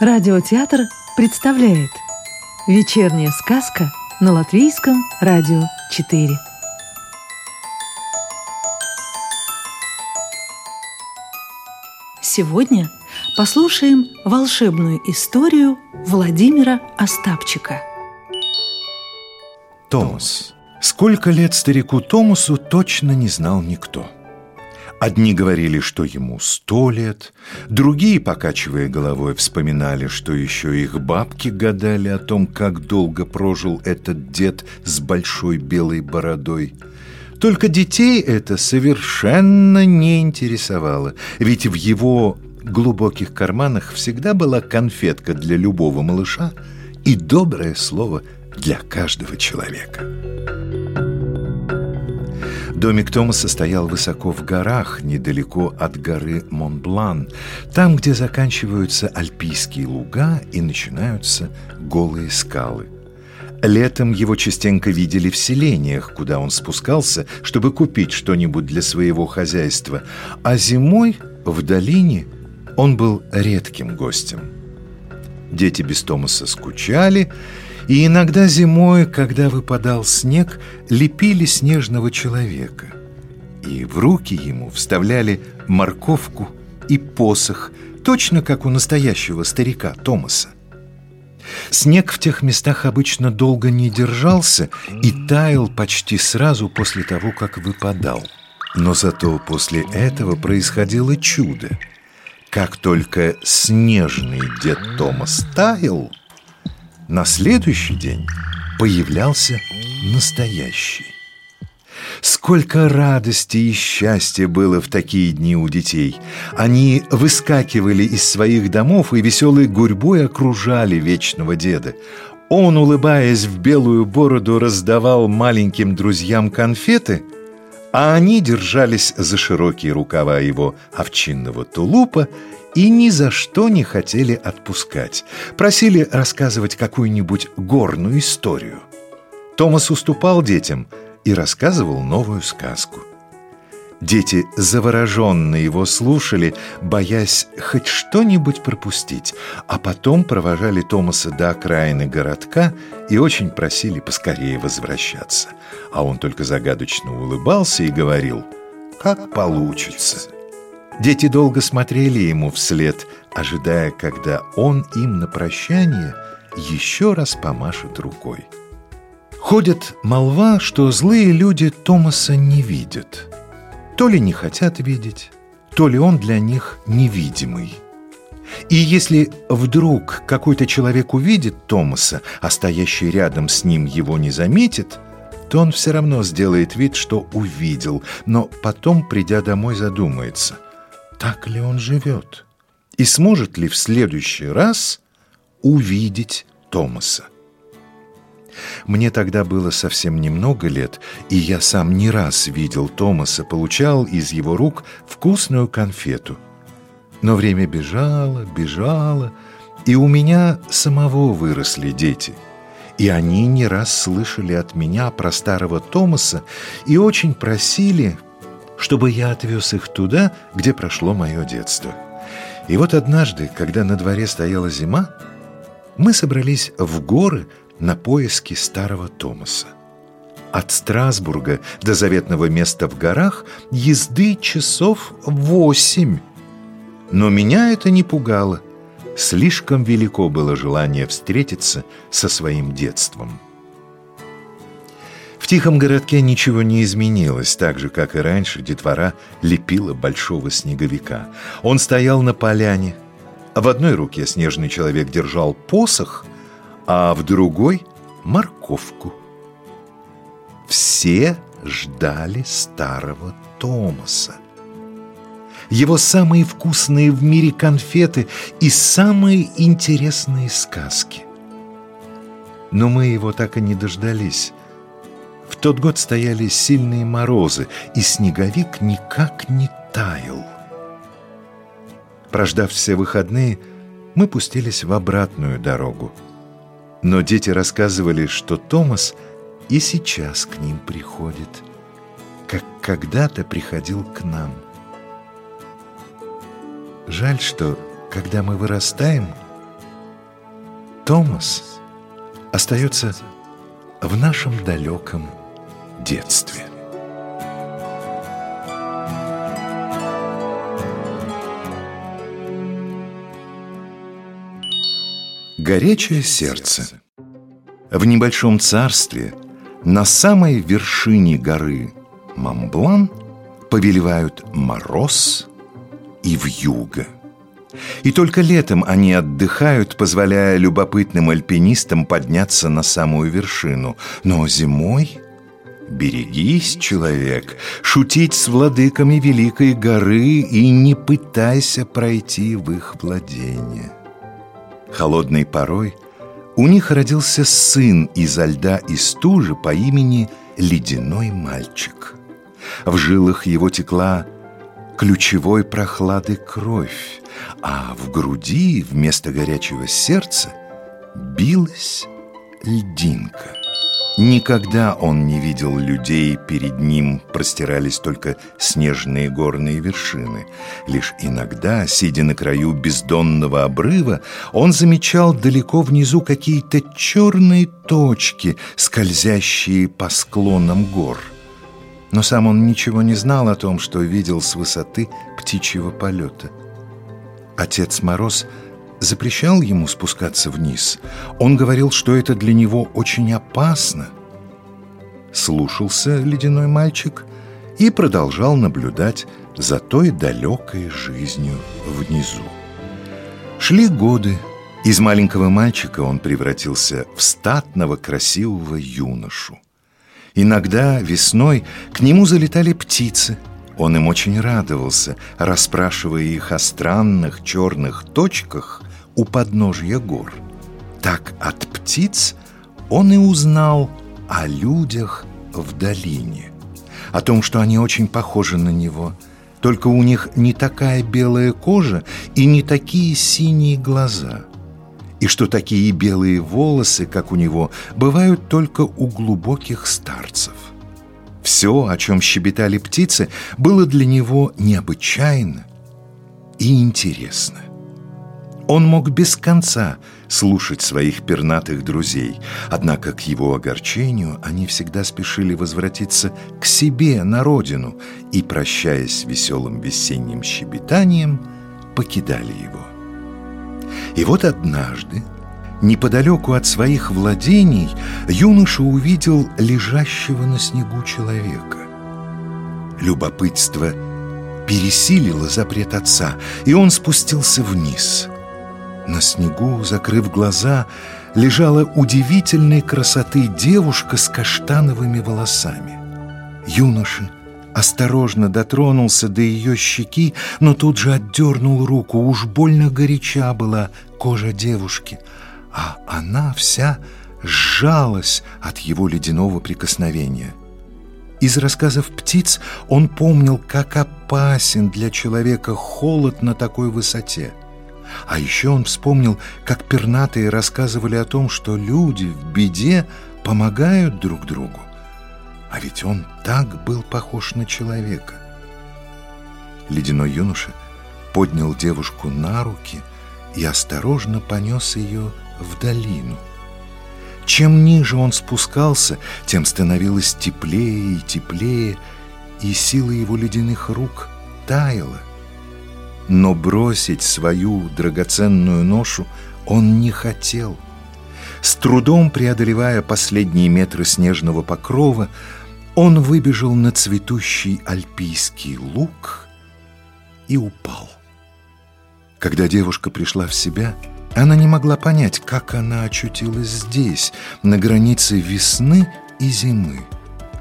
Радиотеатр представляет Вечерняя сказка на Латвийском радио 4 Сегодня послушаем волшебную историю Владимира Остапчика. Томас. Сколько лет старику Томасу точно не знал никто – Одни говорили, что ему сто лет, другие, покачивая головой, вспоминали, что еще их бабки гадали о том, как долго прожил этот дед с большой белой бородой. Только детей это совершенно не интересовало, ведь в его глубоких карманах всегда была конфетка для любого малыша и доброе слово для каждого человека. Домик Томаса стоял высоко в горах, недалеко от горы Монблан, там, где заканчиваются альпийские луга и начинаются голые скалы. Летом его частенько видели в селениях, куда он спускался, чтобы купить что-нибудь для своего хозяйства, а зимой в долине он был редким гостем. Дети без Томаса скучали, и иногда зимой, когда выпадал снег, лепили снежного человека. И в руки ему вставляли морковку и посох, точно как у настоящего старика Томаса. Снег в тех местах обычно долго не держался и таял почти сразу после того, как выпадал. Но зато после этого происходило чудо. Как только снежный дед Томас таял, на следующий день появлялся настоящий. Сколько радости и счастья было в такие дни у детей. Они выскакивали из своих домов и веселой гурьбой окружали вечного деда. Он, улыбаясь в белую бороду, раздавал маленьким друзьям конфеты, а они держались за широкие рукава его овчинного тулупа и ни за что не хотели отпускать. Просили рассказывать какую-нибудь горную историю. Томас уступал детям и рассказывал новую сказку. Дети завороженно его слушали, боясь хоть что-нибудь пропустить, а потом провожали Томаса до окраины городка и очень просили поскорее возвращаться. А он только загадочно улыбался и говорил «Как получится». Дети долго смотрели ему вслед, ожидая, когда он им на прощание еще раз помашет рукой. Ходит молва, что злые люди Томаса не видят. То ли не хотят видеть, то ли он для них невидимый. И если вдруг какой-то человек увидит Томаса, а стоящий рядом с ним его не заметит, то он все равно сделает вид, что увидел, но потом, придя домой, задумается – так ли он живет? И сможет ли в следующий раз увидеть Томаса? Мне тогда было совсем немного лет, и я сам не раз видел Томаса, получал из его рук вкусную конфету. Но время бежало, бежало, и у меня самого выросли дети. И они не раз слышали от меня про старого Томаса и очень просили чтобы я отвез их туда, где прошло мое детство. И вот однажды, когда на дворе стояла зима, мы собрались в горы на поиски старого Томаса. От Страсбурга до заветного места в горах езды часов восемь. Но меня это не пугало. Слишком велико было желание встретиться со своим детством тихом городке ничего не изменилось, так же, как и раньше детвора лепила большого снеговика. Он стоял на поляне. В одной руке снежный человек держал посох, а в другой — морковку. Все ждали старого Томаса. Его самые вкусные в мире конфеты и самые интересные сказки. Но мы его так и не дождались. В тот год стояли сильные морозы, и снеговик никак не таял. Прождав все выходные, мы пустились в обратную дорогу. Но дети рассказывали, что Томас и сейчас к ним приходит, как когда-то приходил к нам. Жаль, что, когда мы вырастаем, Томас остается в нашем далеком детстве. Горячее сердце. В небольшом царстве на самой вершине горы Мамблан повелевают мороз и вьюга. И только летом они отдыхают, позволяя любопытным альпинистам подняться на самую вершину. Но зимой Берегись, человек, шутить с владыками Великой горы и не пытайся пройти в их владение. Холодной порой у них родился сын изо льда и стужи по имени Ледяной мальчик. В жилах его текла ключевой прохлады кровь, а в груди вместо горячего сердца билась льдинка. Никогда он не видел людей, перед ним простирались только снежные горные вершины. Лишь иногда, сидя на краю бездонного обрыва, он замечал далеко внизу какие-то черные точки, скользящие по склонам гор. Но сам он ничего не знал о том, что видел с высоты птичьего полета. Отец Мороз – запрещал ему спускаться вниз. Он говорил, что это для него очень опасно. Слушался ледяной мальчик и продолжал наблюдать за той далекой жизнью внизу. Шли годы. Из маленького мальчика он превратился в статного красивого юношу. Иногда весной к нему залетали птицы. Он им очень радовался, расспрашивая их о странных черных точках у подножья гор. Так от птиц он и узнал о людях в долине, о том, что они очень похожи на него, только у них не такая белая кожа и не такие синие глаза, и что такие белые волосы, как у него, бывают только у глубоких старцев. Все, о чем щебетали птицы, было для него необычайно и интересно. Он мог без конца слушать своих пернатых друзей, однако к его огорчению они всегда спешили возвратиться к себе на родину и, прощаясь веселым весенним щебетанием, покидали его. И вот однажды, неподалеку от своих владений, юноша увидел лежащего на снегу человека. Любопытство пересилило запрет отца, и он спустился вниз – на снегу, закрыв глаза, лежала удивительной красоты девушка с каштановыми волосами. Юноша осторожно дотронулся до ее щеки, но тут же отдернул руку. Уж больно горяча была кожа девушки, а она вся сжалась от его ледяного прикосновения. Из рассказов птиц он помнил, как опасен для человека холод на такой высоте – а еще он вспомнил, как пернатые рассказывали о том, что люди в беде помогают друг другу. А ведь он так был похож на человека. Ледяной юноша поднял девушку на руки и осторожно понес ее в долину. Чем ниже он спускался, тем становилось теплее и теплее, и сила его ледяных рук таяла. Но бросить свою драгоценную ношу он не хотел. С трудом преодолевая последние метры снежного покрова, он выбежал на цветущий альпийский луг и упал. Когда девушка пришла в себя, она не могла понять, как она очутилась здесь, на границе весны и зимы.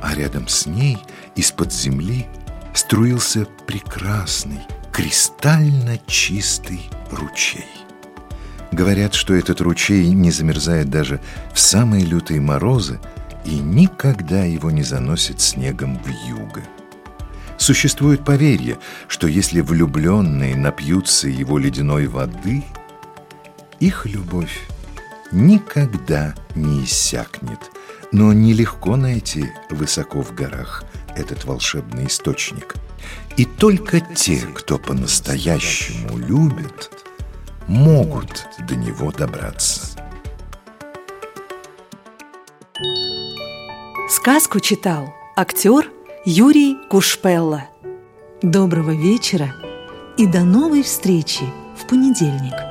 А рядом с ней, из-под земли, струился прекрасный, кристально чистый ручей. Говорят, что этот ручей не замерзает даже в самые лютые морозы и никогда его не заносит снегом в юго. Существует поверье, что если влюбленные напьются его ледяной воды, их любовь никогда не иссякнет. Но нелегко найти высоко в горах этот волшебный источник – и только те, кто по-настоящему любит, могут до него добраться. Сказку читал актер Юрий Кушпелла. Доброго вечера и до новой встречи в понедельник.